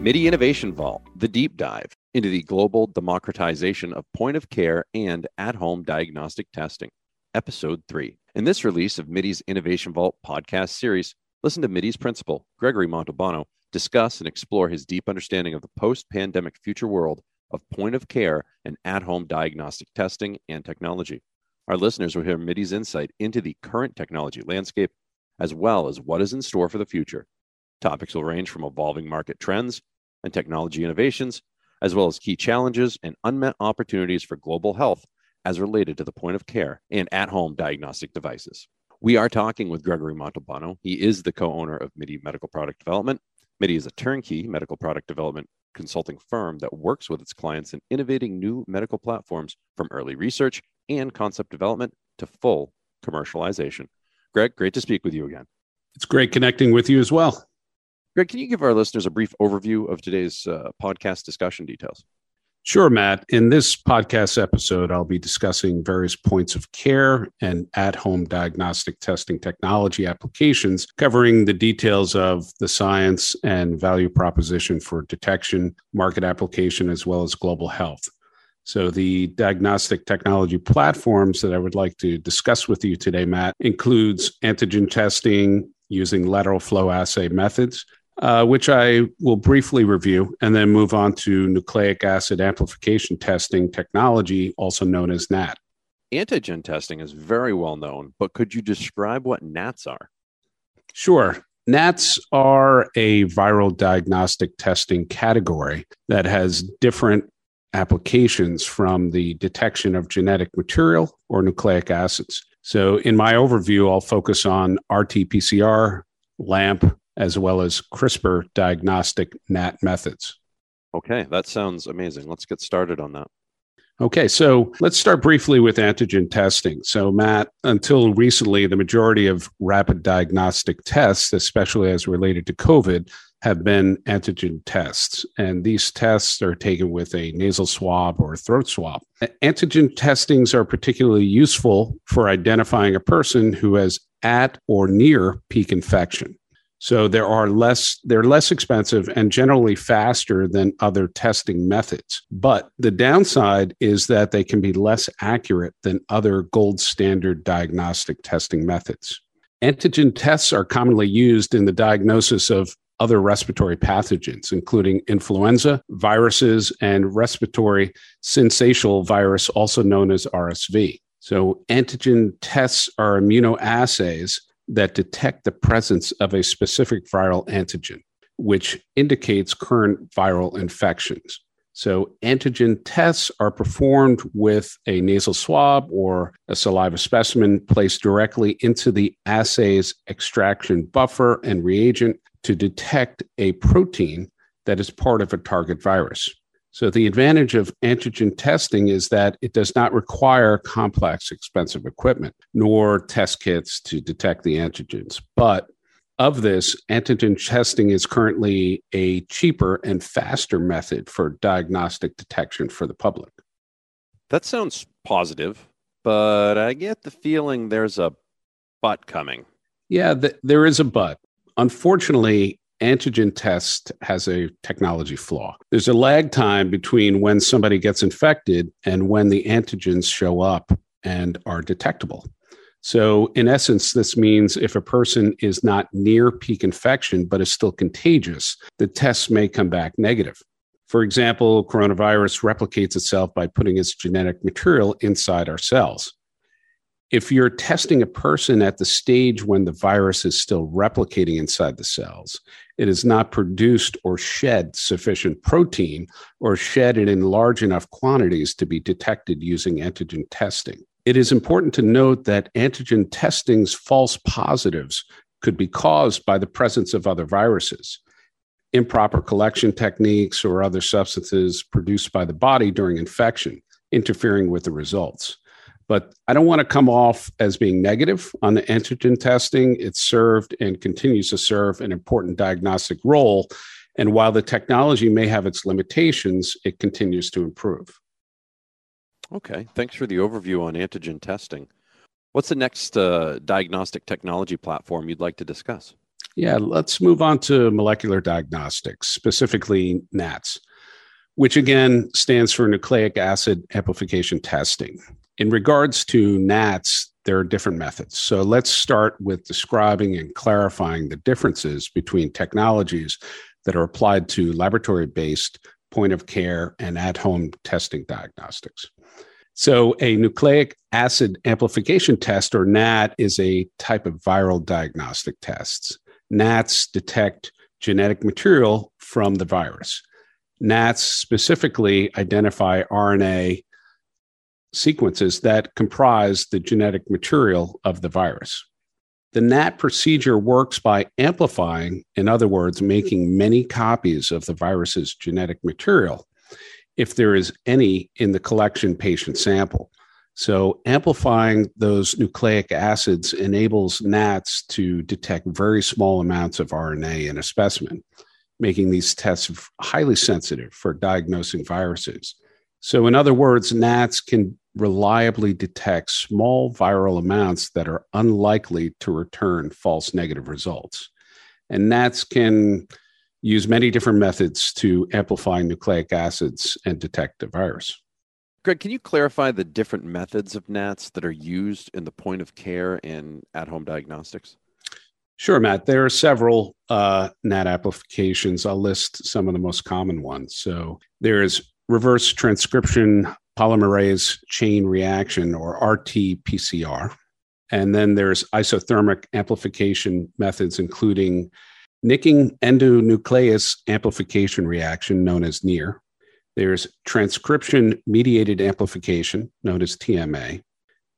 MIDI Innovation Vault, the deep dive into the global democratization of point of care and at home diagnostic testing, episode three. In this release of MIDI's Innovation Vault podcast series, listen to MIDI's principal, Gregory Montalbano, discuss and explore his deep understanding of the post pandemic future world of point of care and at home diagnostic testing and technology. Our listeners will hear MIDI's insight into the current technology landscape, as well as what is in store for the future. Topics will range from evolving market trends and technology innovations, as well as key challenges and unmet opportunities for global health as related to the point of care and at home diagnostic devices. We are talking with Gregory Montalbano. He is the co owner of MIDI Medical Product Development. MIDI is a turnkey medical product development consulting firm that works with its clients in innovating new medical platforms from early research and concept development to full commercialization. Greg, great to speak with you again. It's great connecting with you as well. Greg, can you give our listeners a brief overview of today's uh, podcast discussion details? Sure, Matt. In this podcast episode, I'll be discussing various points of care and at home diagnostic testing technology applications, covering the details of the science and value proposition for detection, market application, as well as global health. So, the diagnostic technology platforms that I would like to discuss with you today, Matt, includes antigen testing using lateral flow assay methods, uh, which I will briefly review and then move on to nucleic acid amplification testing technology, also known as NAT. Antigen testing is very well known, but could you describe what NATs are? Sure. NATs are a viral diagnostic testing category that has different applications from the detection of genetic material or nucleic acids. So, in my overview, I'll focus on RT PCR, LAMP, as well as CRISPR diagnostic NAT methods. Okay, that sounds amazing. Let's get started on that. Okay, so let's start briefly with antigen testing. So, Matt, until recently, the majority of rapid diagnostic tests, especially as related to COVID, have been antigen tests. And these tests are taken with a nasal swab or throat swab. Antigen testings are particularly useful for identifying a person who has at or near peak infection. So there are less, they're less expensive and generally faster than other testing methods. But the downside is that they can be less accurate than other gold standard diagnostic testing methods. Antigen tests are commonly used in the diagnosis of other respiratory pathogens, including influenza, viruses, and respiratory syncytial virus, also known as RSV. So, antigen tests are immunoassays that detect the presence of a specific viral antigen, which indicates current viral infections. So, antigen tests are performed with a nasal swab or a saliva specimen placed directly into the assay's extraction buffer and reagent to detect a protein that is part of a target virus. So, the advantage of antigen testing is that it does not require complex, expensive equipment, nor test kits to detect the antigens. But of this, antigen testing is currently a cheaper and faster method for diagnostic detection for the public. That sounds positive, but I get the feeling there's a but coming. Yeah, th- there is a but. Unfortunately, antigen test has a technology flaw. There's a lag time between when somebody gets infected and when the antigens show up and are detectable. So, in essence, this means if a person is not near peak infection but is still contagious, the test may come back negative. For example, coronavirus replicates itself by putting its genetic material inside our cells if you're testing a person at the stage when the virus is still replicating inside the cells, it has not produced or shed sufficient protein or shed it in large enough quantities to be detected using antigen testing. It is important to note that antigen testing's false positives could be caused by the presence of other viruses, improper collection techniques, or other substances produced by the body during infection, interfering with the results. But I don't want to come off as being negative on the antigen testing. It served and continues to serve an important diagnostic role. And while the technology may have its limitations, it continues to improve. Okay. Thanks for the overview on antigen testing. What's the next uh, diagnostic technology platform you'd like to discuss? Yeah, let's move on to molecular diagnostics, specifically NATS, which again stands for nucleic acid amplification testing. In regards to NATS, there are different methods. So let's start with describing and clarifying the differences between technologies that are applied to laboratory based point of care and at home testing diagnostics. So, a nucleic acid amplification test, or NAT, is a type of viral diagnostic test. NATs detect genetic material from the virus. NATs specifically identify RNA sequences that comprise the genetic material of the virus. The NAT procedure works by amplifying, in other words, making many copies of the virus's genetic material if there is any in the collection patient sample. So, amplifying those nucleic acids enables NATs to detect very small amounts of RNA in a specimen, making these tests highly sensitive for diagnosing viruses. So, in other words, NATs can reliably detect small viral amounts that are unlikely to return false negative results. And NATs can use many different methods to amplify nucleic acids and detect a virus. Greg, can you clarify the different methods of NATs that are used in the point of care and at home diagnostics? Sure, Matt. There are several uh, NAT applications. I'll list some of the most common ones. So there's reverse transcription polymerase chain reaction, or RT PCR. And then there's isothermic amplification methods, including nicking endonuclease amplification reaction, known as NEAR. There's transcription mediated amplification, known as TMA.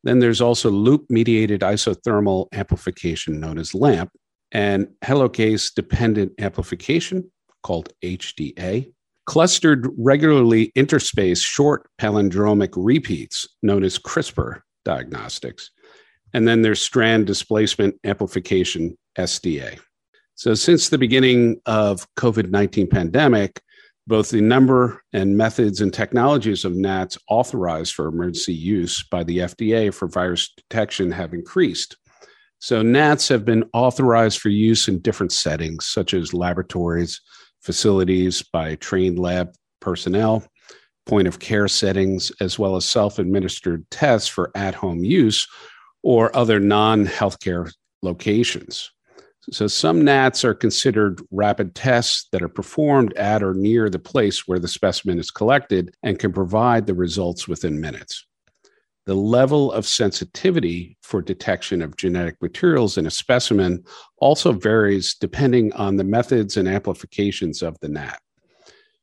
Then there's also loop mediated isothermal amplification, known as LAMP, and helicase dependent amplification, called HDA. Clustered regularly interspaced short palindromic repeats, known as CRISPR diagnostics. And then there's strand displacement amplification, SDA. So since the beginning of COVID-19 pandemic, both the number and methods and technologies of NATs authorized for emergency use by the FDA for virus detection have increased. So NATs have been authorized for use in different settings, such as laboratories, facilities by trained lab personnel, point of care settings, as well as self administered tests for at home use or other non healthcare locations. So some NATs are considered rapid tests that are performed at or near the place where the specimen is collected and can provide the results within minutes. The level of sensitivity for detection of genetic materials in a specimen also varies depending on the methods and amplifications of the NAT.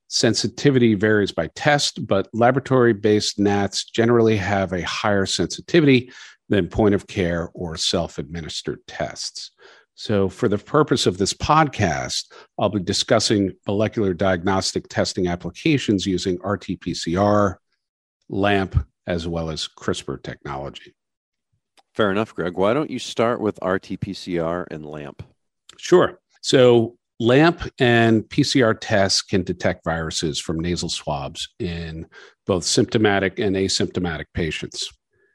Sensitivity varies by test, but laboratory based NATs generally have a higher sensitivity than point of care or self administered tests. So, for the purpose of this podcast, I'll be discussing molecular diagnostic testing applications using RT PCR, LAMP, as well as CRISPR technology. Fair enough, Greg. Why don't you start with RT PCR and LAMP? Sure. So, LAMP and PCR tests can detect viruses from nasal swabs in both symptomatic and asymptomatic patients.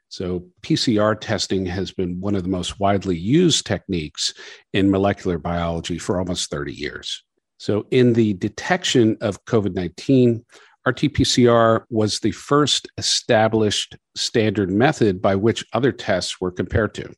So, PCR testing has been one of the most widely used techniques in molecular biology for almost 30 years. So, in the detection of COVID 19, RT PCR was the first established standard method by which other tests were compared to.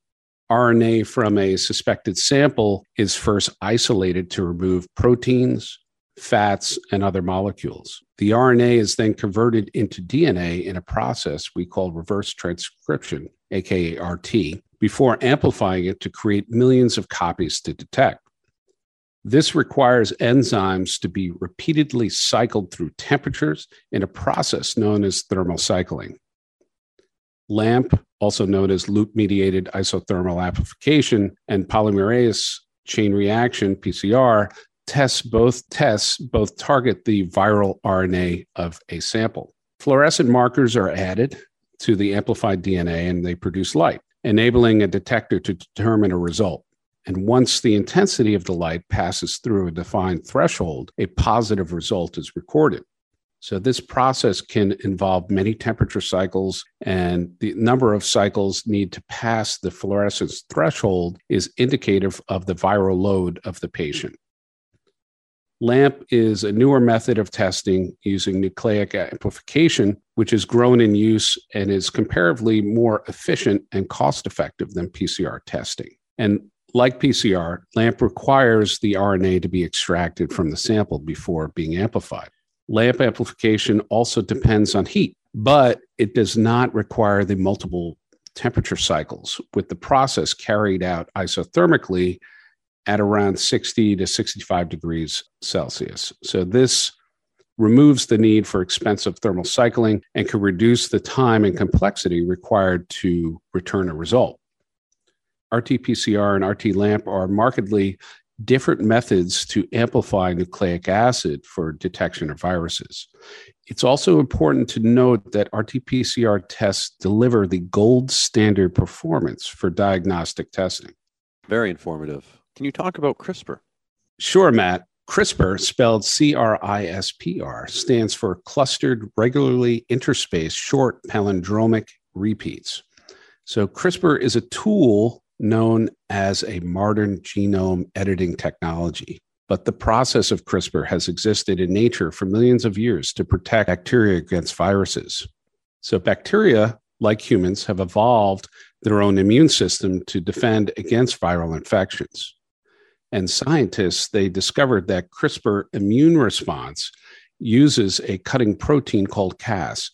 RNA from a suspected sample is first isolated to remove proteins, fats, and other molecules. The RNA is then converted into DNA in a process we call reverse transcription, aka RT, before amplifying it to create millions of copies to detect. This requires enzymes to be repeatedly cycled through temperatures in a process known as thermal cycling. LAMP, also known as loop mediated isothermal amplification, and polymerase chain reaction, PCR, tests both tests both target the viral RNA of a sample. Fluorescent markers are added to the amplified DNA and they produce light, enabling a detector to determine a result. And once the intensity of the light passes through a defined threshold, a positive result is recorded. So, this process can involve many temperature cycles, and the number of cycles need to pass the fluorescence threshold is indicative of the viral load of the patient. LAMP is a newer method of testing using nucleic amplification, which has grown in use and is comparatively more efficient and cost effective than PCR testing. And like PCR, LAMP requires the RNA to be extracted from the sample before being amplified. LAMP amplification also depends on heat, but it does not require the multiple temperature cycles, with the process carried out isothermically at around 60 to 65 degrees Celsius. So this removes the need for expensive thermal cycling and can reduce the time and complexity required to return a result. RT PCR and RT LAMP are markedly different methods to amplify nucleic acid for detection of viruses. It's also important to note that RT PCR tests deliver the gold standard performance for diagnostic testing. Very informative. Can you talk about CRISPR? Sure, Matt. CRISPR, spelled C R I S P R, stands for Clustered Regularly Interspaced Short Palindromic Repeats. So, CRISPR is a tool known as a modern genome editing technology. But the process of CRISPR has existed in nature for millions of years to protect bacteria against viruses. So, bacteria, like humans, have evolved their own immune system to defend against viral infections and scientists they discovered that CRISPR immune response uses a cutting protein called Cas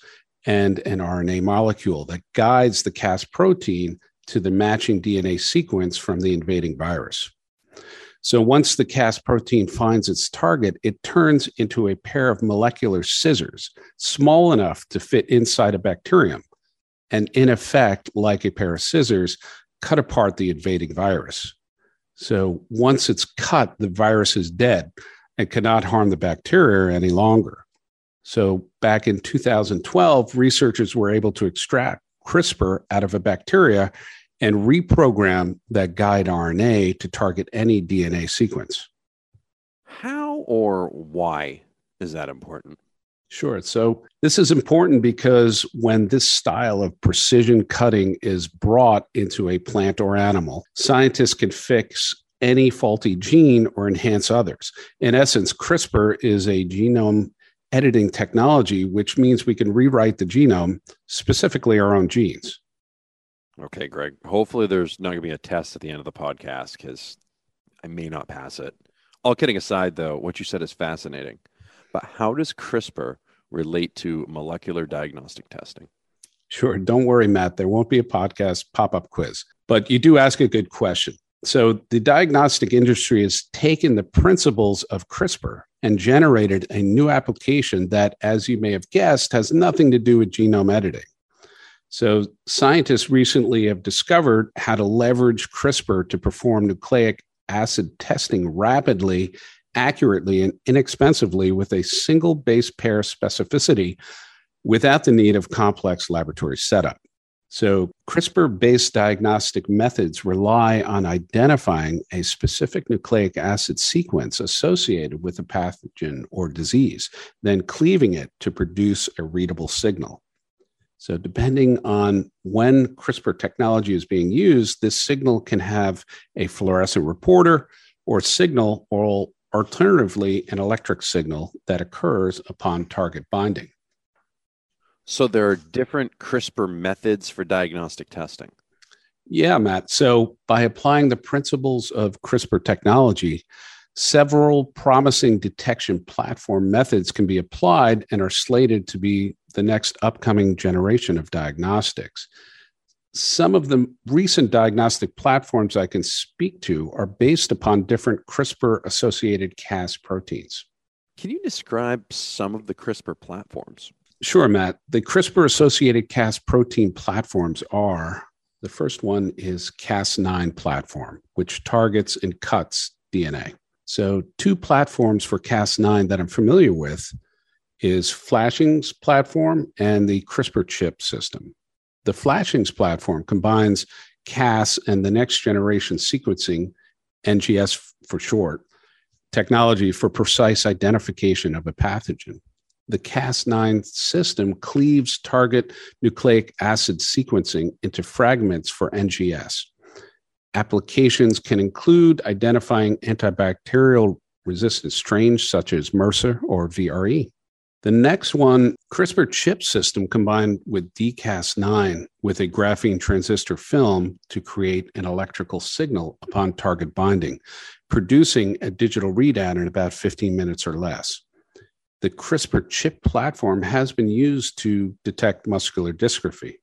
and an RNA molecule that guides the Cas protein to the matching DNA sequence from the invading virus. So once the Cas protein finds its target, it turns into a pair of molecular scissors, small enough to fit inside a bacterium, and in effect, like a pair of scissors, cut apart the invading virus. So once it's cut, the virus is dead and cannot harm the bacteria any longer. So back in 2012, researchers were able to extract CRISPR out of a bacteria and reprogram that guide RNA to target any DNA sequence. How or why is that important? Sure. So this is important because when this style of precision cutting is brought into a plant or animal, scientists can fix any faulty gene or enhance others. In essence, CRISPR is a genome editing technology, which means we can rewrite the genome, specifically our own genes. Okay, Greg. Hopefully, there's not going to be a test at the end of the podcast because I may not pass it. All kidding aside, though, what you said is fascinating. But how does CRISPR relate to molecular diagnostic testing? Sure. Don't worry, Matt. There won't be a podcast pop up quiz, but you do ask a good question. So, the diagnostic industry has taken the principles of CRISPR and generated a new application that, as you may have guessed, has nothing to do with genome editing. So, scientists recently have discovered how to leverage CRISPR to perform nucleic acid testing rapidly accurately and inexpensively with a single base pair specificity without the need of complex laboratory setup. So, CRISPR based diagnostic methods rely on identifying a specific nucleic acid sequence associated with a pathogen or disease, then cleaving it to produce a readable signal. So, depending on when CRISPR technology is being used, this signal can have a fluorescent reporter or signal or alternatively an electric signal that occurs upon target binding. So there are different CRISPR methods for diagnostic testing. Yeah, Matt. So by applying the principles of CRISPR technology, several promising detection platform methods can be applied and are slated to be the next upcoming generation of diagnostics some of the recent diagnostic platforms I can speak to are based upon different CRISPR associated Cas proteins. Can you describe some of the CRISPR platforms? Sure, Matt. The CRISPR associated Cas protein platforms are the first one is Cas9 platform, which targets and cuts DNA. So, two platforms for Cas9 that I'm familiar with is Flashing's platform and the CRISPR chip system. The Flashings platform combines Cas and the next generation sequencing, NGS for short, technology for precise identification of a pathogen. The Cas9 system cleaves target nucleic acid sequencing into fragments for NGS. Applications can include identifying antibacterial resistant strains such as MRSA or VRE. The next one, CRISPR chip system combined with DCAS9 with a graphene transistor film to create an electrical signal upon target binding, producing a digital readout in about 15 minutes or less. The CRISPR chip platform has been used to detect muscular dystrophy.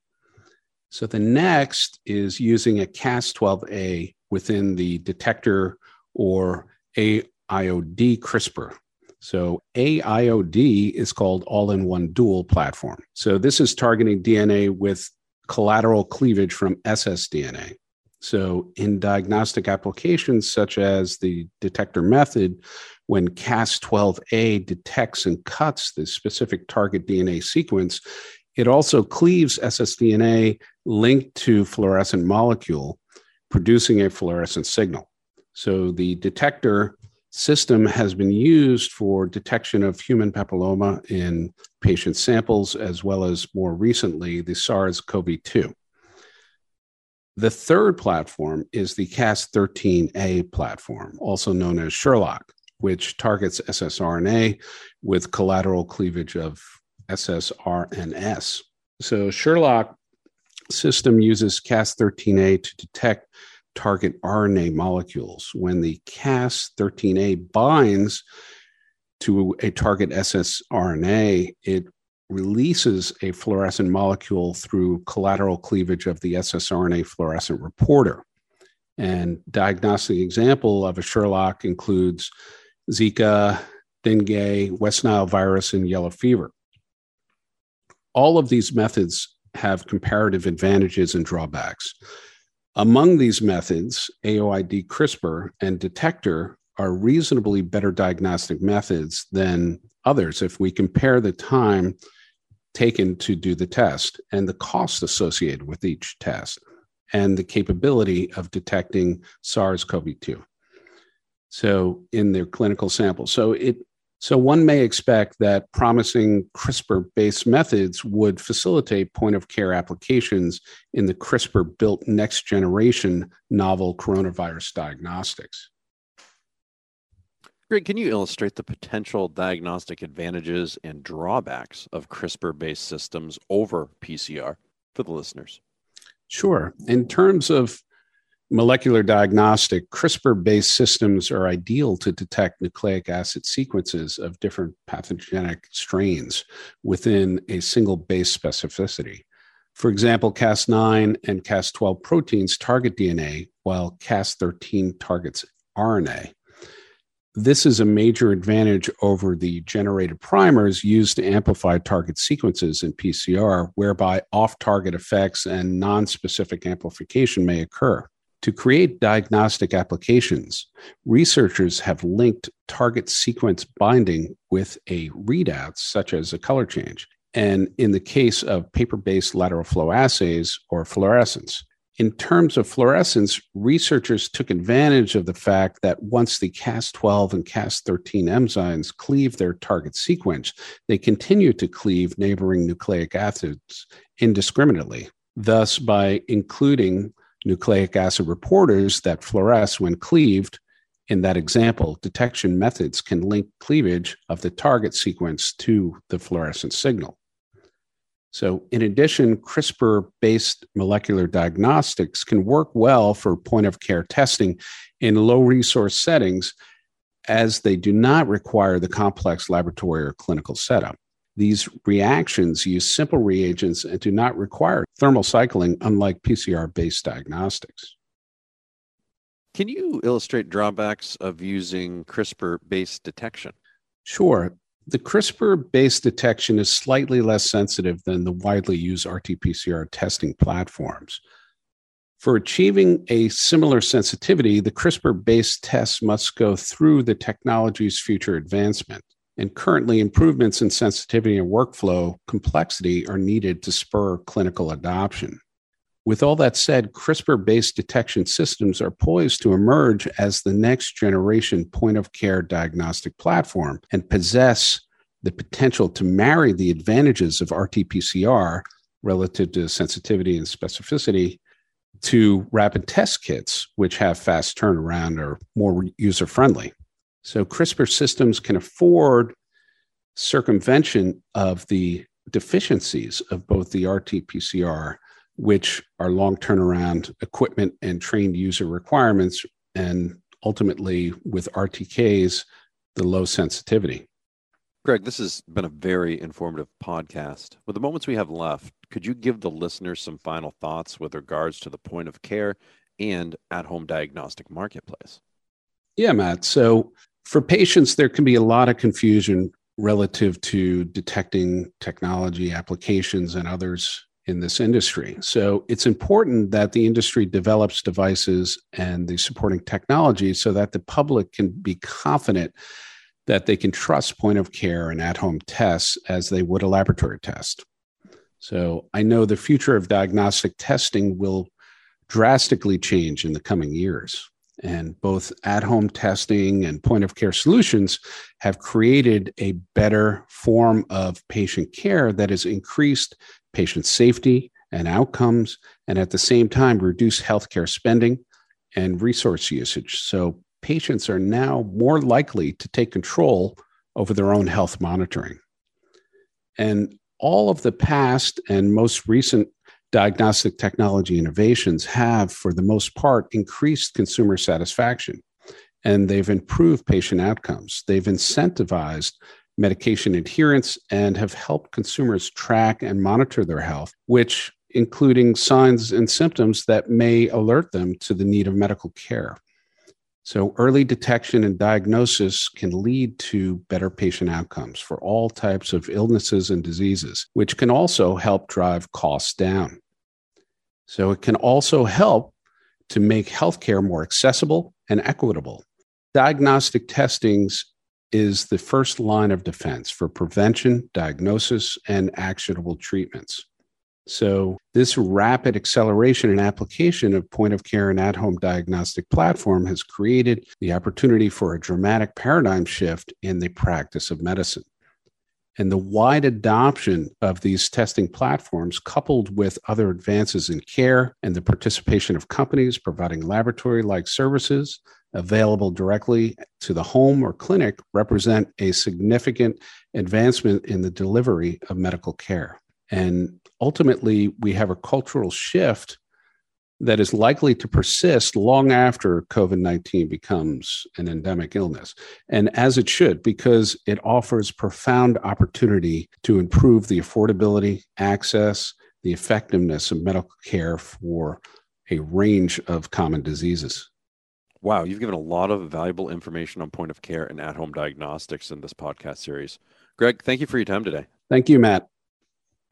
So the next is using a Cas12a within the DETECTR or AIOD CRISPR. So AIOD is called all in one dual platform. So this is targeting DNA with collateral cleavage from ssDNA. So in diagnostic applications such as the DETECTR method, when Cas12a detects and cuts the specific target DNA sequence, it also cleaves ssDNA linked to fluorescent molecule, producing a fluorescent signal. So the DETECTR system has been used for detection of human papilloma in patient samples, as well as more recently, the SARS CoV 2. The third platform is the Cas13a platform, also known as Sherlock, which targets ssRNA with collateral cleavage of ssRNAs. So Sherlock system uses Cas13a to detect target RNA molecules. When the Cas13a binds to a target ssRNA, it releases a fluorescent molecule through collateral cleavage of the ssRNA fluorescent reporter. And diagnostic example of a Sherlock includes Zika, dengue, West Nile virus, and yellow fever. All of these methods have comparative advantages and drawbacks. Among these methods, AIOD CRISPR and DETECTR are reasonably better diagnostic methods than others if we compare the time taken to do the test and the cost associated with each test and the capability of detecting SARS CoV 2. So, in their clinical samples. So, it so one may expect that promising CRISPR based methods would facilitate point of care applications in the CRISPR built next generation novel coronavirus diagnostics. Greg, can you illustrate the potential diagnostic advantages and drawbacks of CRISPR based systems over PCR for the listeners? Sure. In terms of molecular diagnostic, CRISPR based systems are ideal to detect nucleic acid sequences of different pathogenic strains within a single base specificity. For example, Cas9 and Cas12 proteins target DNA, while Cas13 targets RNA. This is a major advantage over the generated primers used to amplify target sequences in PCR, whereby off target effects and non specific amplification may occur. To create diagnostic applications, researchers have linked target sequence binding with a readout, such as a color change, and in the case of paper based lateral flow assays or fluorescence. In terms of fluorescence, researchers took advantage of the fact that once the Cas12 and Cas13 enzymes cleave their target sequence, they continue to cleave neighboring nucleic acids indiscriminately. Thus, by including nucleic acid reporters that fluoresce when cleaved. In that example, detection methods can link cleavage of the target sequence to the fluorescent signal. So, in addition, CRISPR based molecular diagnostics can work well for point of care testing in low resource settings as they do not require the complex laboratory or clinical setup. These reactions use simple reagents and do not require thermal cycling, unlike PCR based diagnostics. Can you illustrate drawbacks of using CRISPR based detection? Sure. The CRISPR based detection is slightly less sensitive than the widely used RT PCR testing platforms. For achieving a similar sensitivity, the CRISPR based tests must go through the technology's future advancement. And currently, improvements in sensitivity and workflow complexity are needed to spur clinical adoption. With all that said, CRISPR based detection systems are poised to emerge as the next generation point of care diagnostic platform and possess the potential to marry the advantages of RT PCR relative to sensitivity and specificity to rapid test kits, which have fast turnaround or more user friendly. So CRISPR systems can afford circumvention of the deficiencies of both the RT PCR, which are long turnaround equipment and trained user requirements, and ultimately with RTKs, the low sensitivity. Greg, this has been a very informative podcast. With the moments we have left, could you give the listeners some final thoughts with regards to the point of care and at home diagnostic marketplace? Yeah, Matt. So for patients, there can be a lot of confusion relative to detecting technology applications and others in this industry. So it's important that the industry develops devices and the supporting technology so that the public can be confident that they can trust point of care and at home tests as they would a laboratory test. So I know the future of diagnostic testing will drastically change in the coming years. And both at home testing and point of care solutions have created a better form of patient care that has increased patient safety and outcomes, and at the same time, reduce healthcare spending and resource usage. So patients are now more likely to take control over their own health monitoring. And all of the past and most recent diagnostic technology innovations have, for the most part, increased consumer satisfaction and they've improved patient outcomes. They've incentivized medication adherence and have helped consumers track and monitor their health, which including signs and symptoms that may alert them to the need of medical care. So, early detection and diagnosis can lead to better patient outcomes for all types of illnesses and diseases, which can also help drive costs down. So, it can also help to make healthcare more accessible and equitable. Diagnostic testings is the first line of defense for prevention, diagnosis, and actionable treatments. So, this rapid acceleration and application of point of care and at home diagnostic platform has created the opportunity for a dramatic paradigm shift in the practice of medicine. And the wide adoption of these testing platforms, coupled with other advances in care and the participation of companies providing laboratory like services available directly to the home or clinic, represent a significant advancement in the delivery of medical care. And ultimately, we have a cultural shift that is likely to persist long after COVID 19 becomes an endemic illness. And as it should, because it offers profound opportunity to improve the affordability, access, the effectiveness of medical care for a range of common diseases. Wow, you've given a lot of valuable information on point of care and at home diagnostics in this podcast series. Greg, thank you for your time today. Thank you, Matt.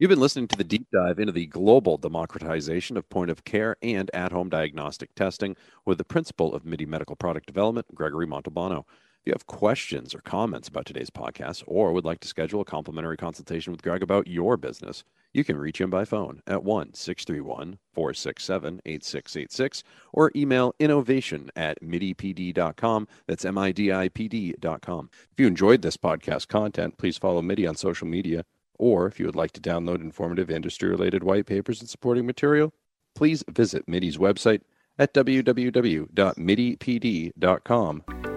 You've been listening to the deep dive into the global democratization of point of care and at home diagnostic testing with the principal of MIDI Medical Product Development, Gregory Montalbano. If you have questions or comments about today's podcast or would like to schedule a complimentary consultation with Greg about your business, you can reach him by phone at 1 631 467 8686 or email innovation at midipd.com. That's M I D I P D.com. If you enjoyed this podcast content, please follow MIDI on social media or if you would like to download informative industry related white papers and supporting material, please visit MIDI's website at www.midipd.com